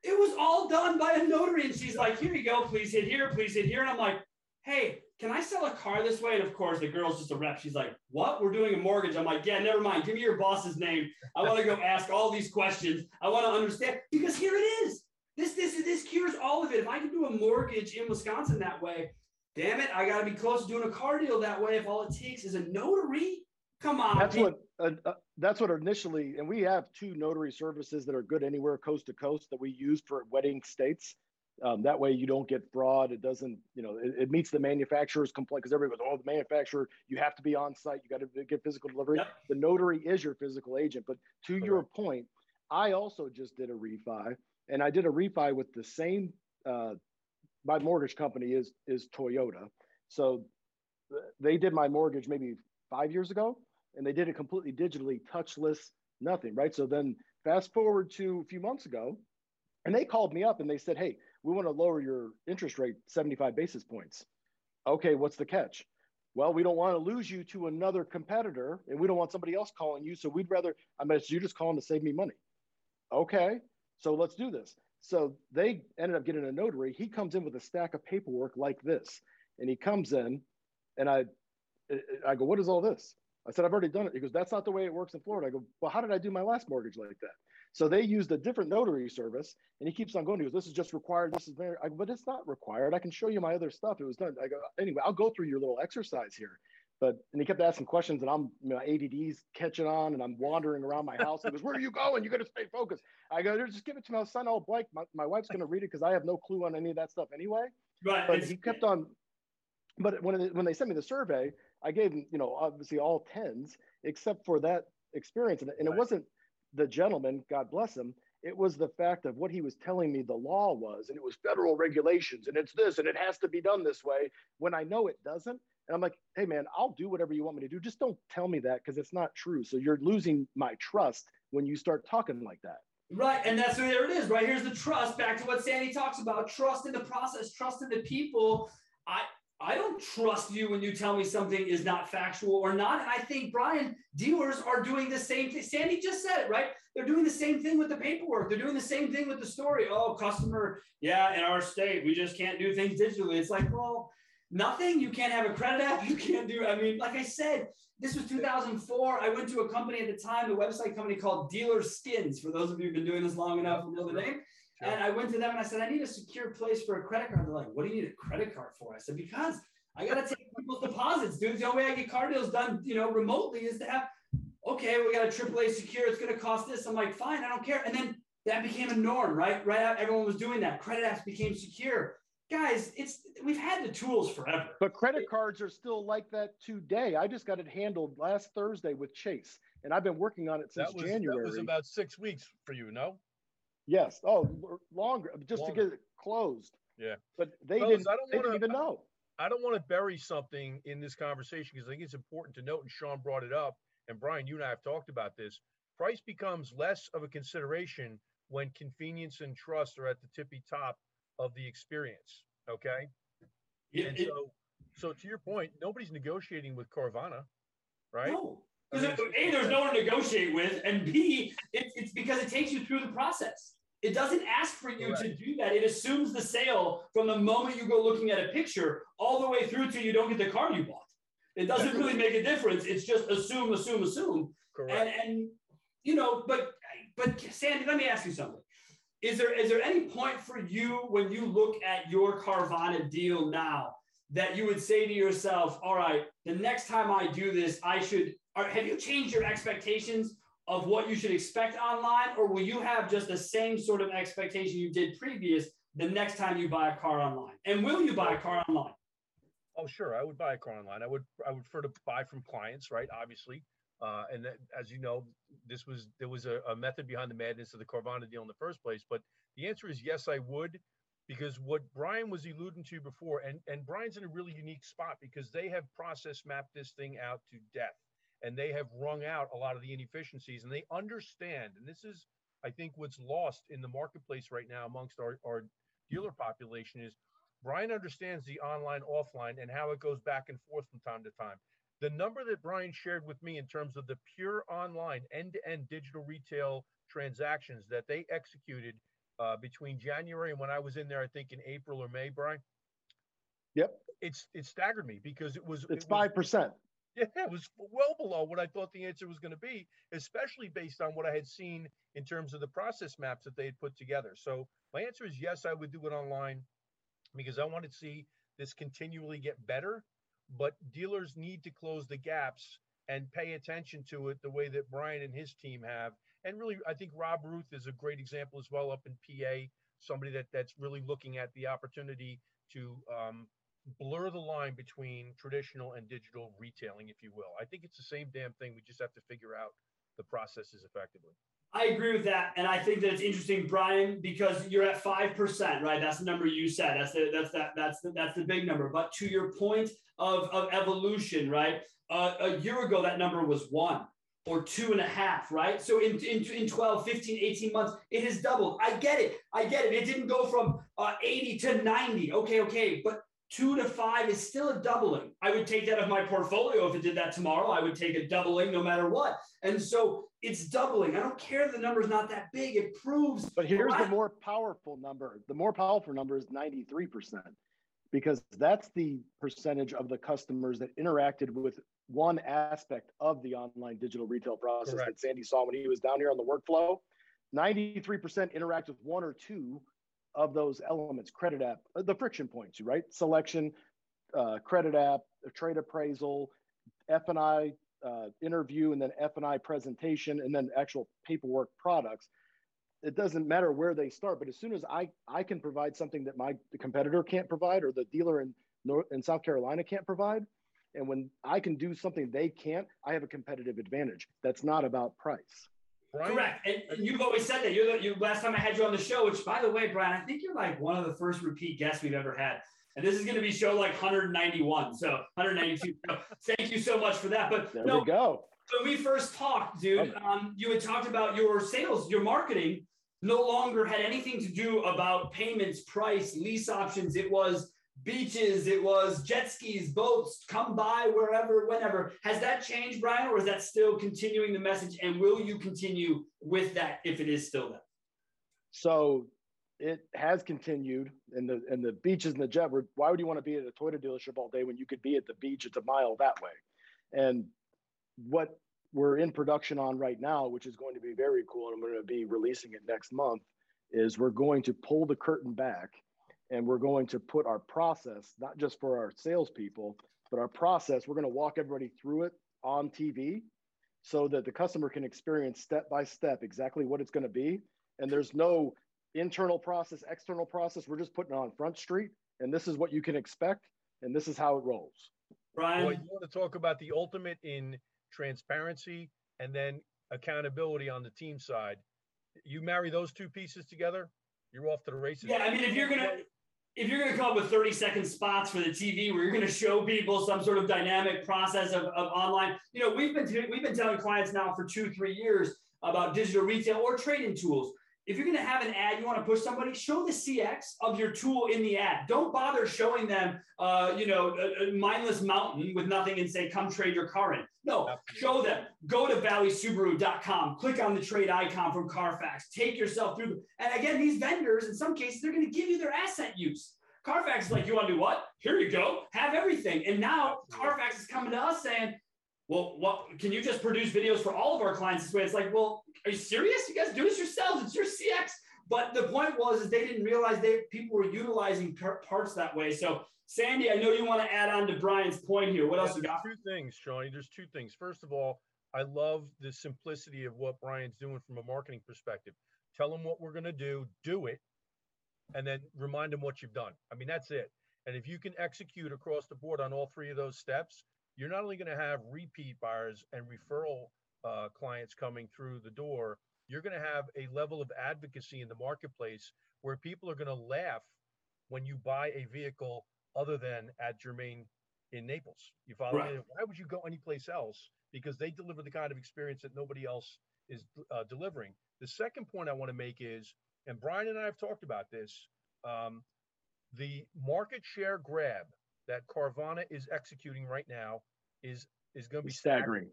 It was all done by a notary, and she's like, "Here you go. Please hit here. Please hit here." And I'm like, "Hey, can I sell a car this way? And of course, the girl's just a rep. She's like, what? We're doing a mortgage. I'm like, yeah, never mind. Give me your boss's name. I want to go ask all these questions. I want to understand because here it is. This, this, this cures all of it. If I can do a mortgage in Wisconsin that way, damn it, I got to be close to doing a car deal that way. If all it takes is a notary, come on. That's what, uh, uh, that's what initially, and we have two notary services that are good anywhere coast to coast that we use for wet ink states. Um, that way you don't get fraud. It doesn't, you know, it, it meets the manufacturer's complaint because everybody goes, oh, the manufacturer, you have to be on site. You got to get physical delivery. Yep. The notary is your physical agent. But to Correct. your point, I also just did a refi and I did a refi with the same, uh, my mortgage company is, is Toyota. So they did my mortgage maybe five years ago and they did it completely digitally, touchless, nothing. Right. So then fast forward to a few months ago and they called me up and they said, Hey, we want to lower your interest rate 75 basis points. Okay, what's the catch? Well, we don't want to lose you to another competitor and we don't want somebody else calling you. So we'd rather, I mean, you just calling to save me money. Okay, so let's do this. So they ended up getting a notary. He comes in with a stack of paperwork like this. And he comes in and I, I go, what is all this? I said, I've already done it. He goes, that's not the way it works in Florida. I go, well, how did I do my last mortgage like that? So they used a different notary service, and he keeps on going. He goes, "This is just required. This is very, I go, but it's not required. I can show you my other stuff. It was done." I go, "Anyway, I'll go through your little exercise here." But and he kept asking questions, and I'm you know, ADD's catching on, and I'm wandering around my house. He goes, "Where are you going? You got to stay focused." I go, "Just give it to my son. I'll blank. My, my wife's going to read it because I have no clue on any of that stuff anyway." Right. But he kept on. But when it, when they sent me the survey, I gave him you know obviously all tens except for that experience, and, and right. it wasn't the gentleman, God bless him, it was the fact of what he was telling me the law was, and it was federal regulations, and it's this, and it has to be done this way when I know it doesn't. And I'm like, hey, man, I'll do whatever you want me to do. Just don't tell me that because it's not true. So you're losing my trust when you start talking like that. Right. And that's where there it is, right? Here's the trust back to what Sandy talks about trust in the process, trust in the people. I, I don't trust you when you tell me something is not factual or not. And I think, Brian, dealers are doing the same thing. Sandy just said it, right? They're doing the same thing with the paperwork. They're doing the same thing with the story. Oh, customer, yeah, in our state, we just can't do things digitally. It's like, well, nothing. You can't have a credit app. You can't do, I mean, like I said, this was 2004. I went to a company at the time, the website company called Dealer Skins. For those of you who've been doing this long enough, know the name. Sure. And I went to them and I said, I need a secure place for a credit card. They're like, what do you need a credit card for? I said, because I got to take people's deposits, dude. The only way I get car deals done, you know, remotely is to have, okay, we got a AAA secure. It's going to cost this. I'm like, fine, I don't care. And then that became a norm, right? Right out, everyone was doing that. Credit apps became secure. Guys, it's we've had the tools forever. But credit cards are still like that today. I just got it handled last Thursday with Chase, and I've been working on it since that was, January. That was about six weeks for you, no? Yes. Oh, longer, just longer. to get it closed. Yeah. But they Fellas, didn't. I don't they wanna, didn't even know. I don't want to bury something in this conversation because I think it's important to note, and Sean brought it up, and Brian, you and I have talked about this. Price becomes less of a consideration when convenience and trust are at the tippy top of the experience. Okay. Yeah, and it, so, so to your point, nobody's negotiating with Carvana, right? No. I mean, a, there's no one to negotiate with, and B, it's, it's because it takes you through the process. It doesn't ask for you to do that. It assumes the sale from the moment you go looking at a picture all the way through to you don't get the car you bought. It doesn't really make a difference. It's just assume, assume, assume. Correct. And, and you know, but but Sandy, let me ask you something. Is there is there any point for you when you look at your Carvana deal now that you would say to yourself, all right, the next time I do this, I should or have you changed your expectations of what you should expect online, or will you have just the same sort of expectation you did previous the next time you buy a car online? And will you buy a car online? Oh, sure. I would buy a car online. I would I would prefer to buy from clients, right? Obviously. Uh, and that, as you know, this was there was a, a method behind the madness of the Carvana deal in the first place. But the answer is yes, I would, because what Brian was alluding to before, and and Brian's in a really unique spot because they have process mapped this thing out to death and they have wrung out a lot of the inefficiencies and they understand and this is i think what's lost in the marketplace right now amongst our, our dealer population is brian understands the online offline and how it goes back and forth from time to time the number that brian shared with me in terms of the pure online end-to-end digital retail transactions that they executed uh, between january and when i was in there i think in april or may brian Yep. It's it staggered me because it was it's five percent. Yeah, it was well below what I thought the answer was going to be, especially based on what I had seen in terms of the process maps that they had put together. So my answer is yes, I would do it online because I want to see this continually get better. But dealers need to close the gaps and pay attention to it the way that Brian and his team have. And really, I think Rob Ruth is a great example as well up in PA, somebody that that's really looking at the opportunity to um, blur the line between traditional and digital retailing, if you will. I think it's the same damn thing. We just have to figure out the processes effectively. I agree with that, and I think that it's interesting, Brian, because you're at five percent, right? That's the number you said. That's the that's that that's the, that's the big number. But to your point of of evolution, right? Uh, a year ago, that number was one or two and a half, right? So in, in, in 12, 15, 18 months, it has doubled. I get it. I get it. It didn't go from uh, 80 to 90. Okay, okay. But two to five is still a doubling. I would take that of my portfolio if it did that tomorrow. I would take a doubling no matter what. And so it's doubling. I don't care if the number is not that big. It proves. But here's the more powerful number. The more powerful number is 93%, because that's the percentage of the customers that interacted with one aspect of the online digital retail process Correct. that Sandy saw when he was down here on the workflow. 93% interact with one or two of those elements credit app uh, the friction points right? Selection uh, credit app trade appraisal f&i uh, interview and then f&i presentation and then actual paperwork products. It doesn't matter where they start but as soon as i i can provide something that my competitor can't provide or the dealer in north in south carolina can't provide and when i can do something they can't i have a competitive advantage. That's not about price Brian? Correct. And, and, you've always said that. You're the you, last time I had you on the show, which by the way, Brian, I think you're like one of the first repeat guests we've ever had. And this is going to be show like 191. So 192. so thank you so much for that. But there no, we go. When we first talked, dude, okay. um, you had talked about your sales, your marketing no longer had anything to do about payments, price, lease options. It was beaches, it was jet skis, boats, come by wherever, whenever. Has that changed, Brian, or is that still continuing the message? And will you continue with that if it is still that? So it has continued and the and the beaches and the jet why would you want to be at a toyota dealership all day when you could be at the beach it's a mile that way and what we're in production on right now which is going to be very cool and i'm going to be releasing it next month is we're going to pull the curtain back and we're going to put our process not just for our salespeople but our process we're going to walk everybody through it on tv so that the customer can experience step by step exactly what it's going to be and there's no internal process, external process. We're just putting it on Front Street, and this is what you can expect, and this is how it rolls. Brian, well, you want to talk about the ultimate in transparency and then accountability on the team side. You marry those two pieces together, you're off to the races. Yeah, I mean, if you're gonna if you're gonna come up with 30 second spots for the TV where you're gonna show people some sort of dynamic process of, of online, you know, we've been t- we've been telling clients now for two three years about digital retail or trading tools if you're going to have an ad, you want to push somebody, show the CX of your tool in the ad. Don't bother showing them, uh, you know, a, a, mindless mountain with nothing and say, come trade your car in. No, show them. Go to valleysubaru.com, click on the trade icon from Carfax, take yourself through. The, and again, these vendors, in some cases, they're going to give you their asset use. Carfax is like, you want to do what? Here you go. Have everything. And now Carfax is coming to us saying, well, what can you just produce videos for all of our clients this way? It's like, well, are you serious? You guys do this yourselves. It's your CX. But the point was is they didn't realize they people were utilizing parts that way. So Sandy, I know you want to add on to Brian's point here. What else you got? Two things, Shawnee. There's two things. First of all, I love the simplicity of what Brian's doing from a marketing perspective. Tell them what we're going to do, do it, and then remind them what you've done. I mean, that's it. And if you can execute across the board on all three of those steps, you're not only going to have repeat buyers and referral uh, clients coming through the door, you're going to have a level of advocacy in the marketplace where people are going to laugh when you buy a vehicle other than at Germain in Naples. You follow right. me? Why would you go anyplace else? Because they deliver the kind of experience that nobody else is uh, delivering. The second point I want to make is, and Brian and I have talked about this, um, the market share grab that Carvana is executing right now is is going to be staggering. staggering.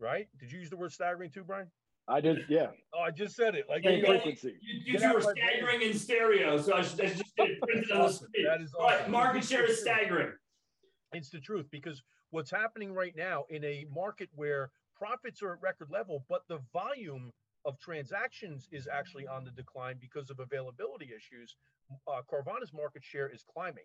Right? Did you use the word staggering too, Brian? I did, yeah. Oh, I just said it. Like you, frequency. You, you, you were staggering in stereo, so I, I just get it printed on the screen. That is awesome. Right, market share is staggering. It's the truth because what's happening right now in a market where profits are at record level, but the volume of transactions is actually on the decline because of availability issues. Uh, Carvana's market share is climbing.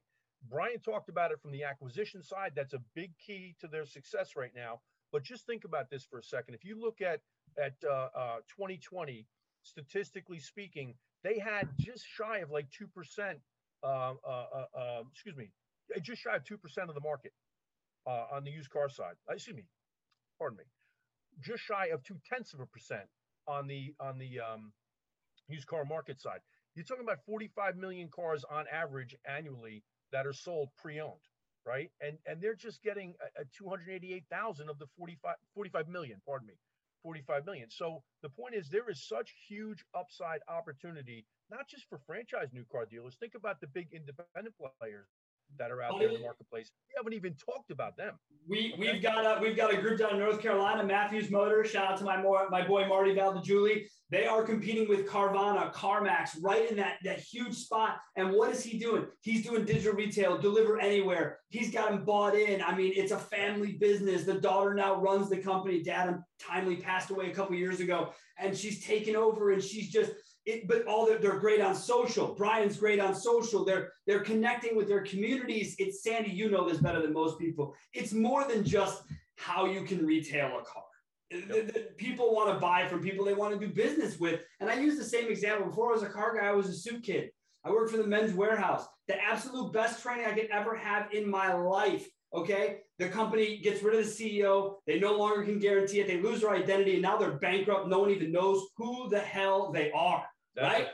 Brian talked about it from the acquisition side. That's a big key to their success right now. But just think about this for a second. If you look at at uh, uh, 2020, statistically speaking, they had just shy of like two percent. Uh, uh, uh, uh excuse me, just shy of two percent of the market on the used car side. excuse me, pardon me, just shy of two tenths of a percent on the on the um, used car market side. You're talking about 45 million cars on average annually that are sold pre-owned, right? And and they're just getting a, a 288,000 of the 45 45 million, pardon me, 45 million. So the point is there is such huge upside opportunity, not just for franchise new car dealers. Think about the big independent players that are out there in the marketplace. We haven't even talked about them. We we've got a we've got a group down in North Carolina, Matthews Motor. Shout out to my more my boy Marty Valdejuli. They are competing with Carvana, CarMax, right in that that huge spot. And what is he doing? He's doing digital retail, deliver anywhere. He's got them bought in. I mean, it's a family business. The daughter now runs the company. Dad um, timely passed away a couple years ago, and she's taken over, and she's just it, but all they're, they're great on social. Brian's great on social. They're they're connecting with their communities. It's Sandy, you know this better than most people. It's more than just how you can retail a car. Yep. People want to buy from people they want to do business with. And I use the same example. Before I was a car guy, I was a suit kid. I worked for the Men's Wearhouse. The absolute best training I could ever have in my life. Okay. The company gets rid of the CEO. They no longer can guarantee it. They lose their identity and now they're bankrupt. No one even knows who the hell they are. That's right?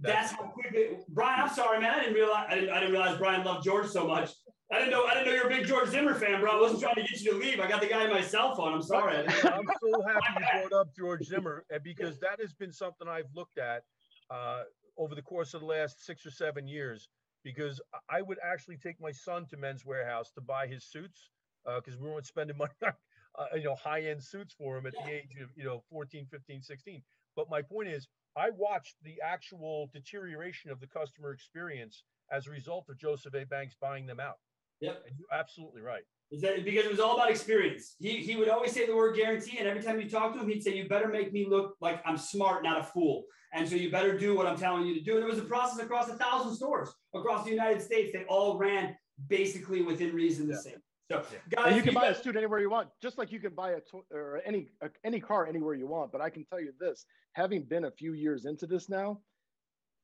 That's, That's how quickly. Brian, I'm sorry, man. I didn't realize I didn't, I didn't realize Brian loved George so much. I didn't know. I didn't know you're a big George Zimmer fan, bro. I wasn't trying to get you to leave. I got the guy on my cell phone. I'm sorry. I'm so happy you brought up George Zimmer because that has been something I've looked at uh, over the course of the last six or seven years. because I would actually take my son to Men's Wearhouse to buy his suits because uh, we weren't spending money on uh, you know high end suits for him at the age of you know 14, 15, 16. But my point is, I watched the actual deterioration of the customer experience as a result of Joseph A. Banks buying them out. Yep. And you're absolutely right. Is that because it was all about experience? He he would always say the word guarantee, and every time you talk to him, he'd say, "You better make me look like I'm smart, not a fool." And so you better do what I'm telling you to do. And it was a process across a thousand stores across the United States. They all ran basically within reason the yeah. same. So, guys, and you can buy a suit anywhere you want, just like you can buy a or any uh, any car anywhere you want. But I can tell you this: having been a few years into this now,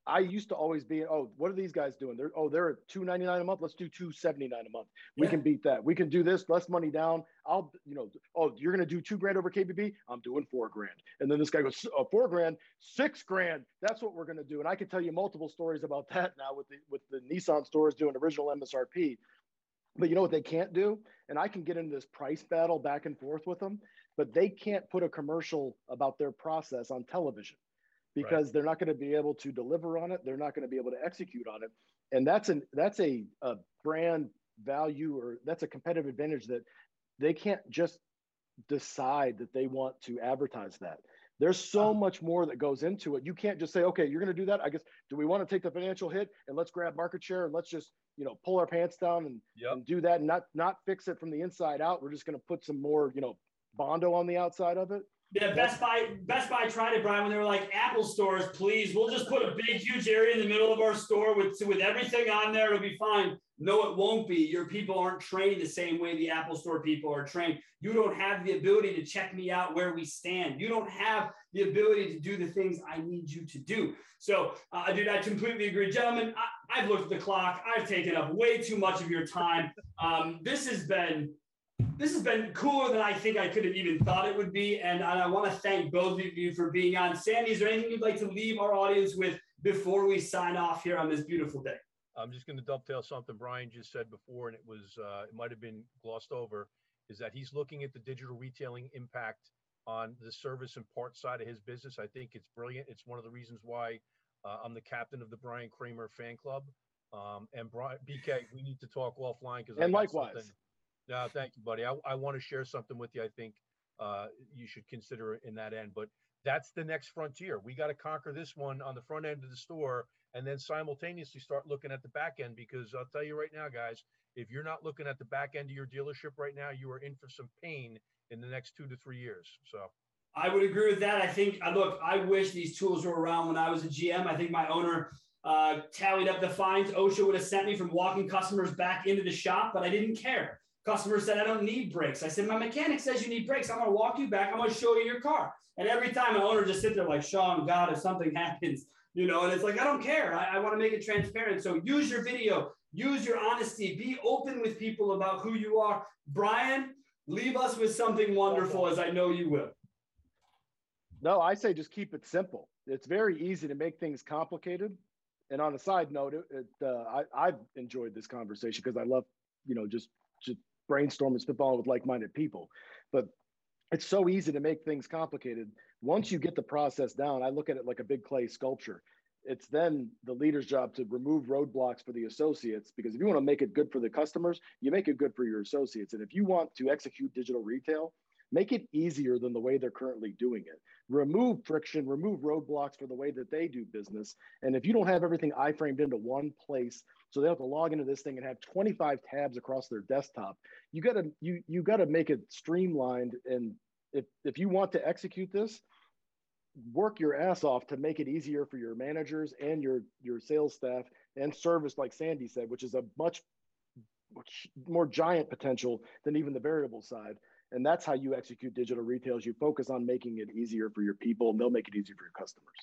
I used to always be, oh, what are these guys doing? They're oh, they're at two ninety nine a month. Let's do two seventy nine a month. We yeah. can beat that. We can do this. Less money down. I'll, you know, oh, you're gonna do two grand over KBB. I'm doing four grand. And then this guy goes, oh, four grand, six grand. That's what we're gonna do. And I can tell you multiple stories about that now with the with the Nissan stores doing original MSRP. But you know what they can't do? And I can get into this price battle back and forth with them, but they can't put a commercial about their process on television because right. they're not going to be able to deliver on it. They're not going to be able to execute on it. And that's an that's a, a brand value or that's a competitive advantage that they can't just decide that they want to advertise that. There's so uh-huh. much more that goes into it. You can't just say, okay, you're going to do that. I guess, do we want to take the financial hit and let's grab market share and let's just, you know, pull our pants down and, yep. and do that and not, not fix it from the inside out. We're just going to put some more, you know, Bondo on the outside of it. Yeah, Best Buy, Best Buy tried it, Brian, when they were like Apple stores, please. We'll just put a big, huge area in the middle of our store with with everything on there. It'll be fine. No, it won't be. Your people aren't trained the same way the Apple Store people are trained. You don't have the ability to check me out where we stand. You don't have the ability to do the things I need you to do. So, uh, dude, I completely agree. Gentlemen, I, have looked at the clock. I've taken up way too much of your time. Um, this has been this has been cooler than I think I could have even thought it would be. And, and I want to thank both of you for being on. Sandy, is there anything you'd like to leave our audience with before we sign off here on this beautiful day? I'm just going to dovetail something Brian just said before, and it was uh, it might have been glossed over, is that he's looking at the digital retailing impact on the service and part side of his business. I think it's brilliant. It's one of the reasons why uh, I'm the captain of the Brian Kramer fan club. Um, and Brian, BK, we need to talk offline because and likewise. No, thank you, buddy. I, I want to share something with you. I think uh, you should consider in that end, but that's the next frontier. We got to conquer this one on the front end of the store and then simultaneously start looking at the back end because I'll tell you right now, guys, if you're not looking at the back end of your dealership right now, you are in for some pain in the next two to three years. So I would agree with that. I think, uh, look, I wish these tools were around when I was a GM. I think my owner uh, tallied up the fines OSHA would have sent me from walking customers back into the shop, but I didn't care. Customer said, I don't need brakes. I said, my mechanic says you need brakes. I'm going to walk you back. I'm going to show you your car. And every time an owner just sit there like, Sean, God, if something happens, you know, and it's like, I don't care. I, I want to make it transparent. So use your video, use your honesty, be open with people about who you are. Brian, leave us with something wonderful as I know you will. No, I say just keep it simple. It's very easy to make things complicated. And on a side note, it, it, uh, I, I've enjoyed this conversation because I love, you know, just, just brainstorm and spitball with like-minded people. But it's so easy to make things complicated. Once you get the process down, I look at it like a big clay sculpture. It's then the leader's job to remove roadblocks for the associates because if you want to make it good for the customers, you make it good for your associates. And if you want to execute digital retail, make it easier than the way they're currently doing it. Remove friction, remove roadblocks for the way that they do business. And if you don't have everything iframed into one place, so they have to log into this thing and have 25 tabs across their desktop, you gotta you you gotta make it streamlined. And if if you want to execute this, work your ass off to make it easier for your managers and your your sales staff and service, like Sandy said, which is a much more giant potential than even the variable side. And that's how you execute digital retail is you focus on making it easier for your people and they'll make it easier for your customers.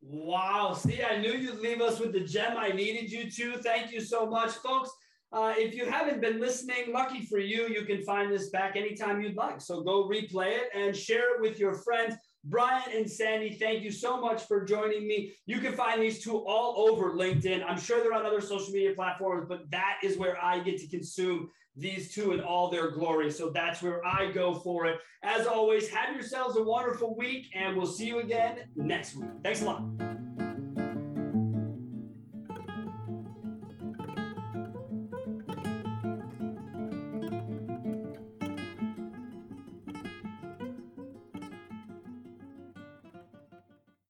Wow. See, I knew you'd leave us with the gem I needed you to. Thank you so much, folks. Uh, if you haven't been listening, lucky for you, you can find this back anytime you'd like. So go replay it and share it with your friends. Brian and Sandy, thank you so much for joining me. You can find these two all over LinkedIn. I'm sure they're on other social media platforms, but that is where I get to consume these two in all their glory. So that's where I go for it. As always, have yourselves a wonderful week, and we'll see you again next week. Thanks a lot.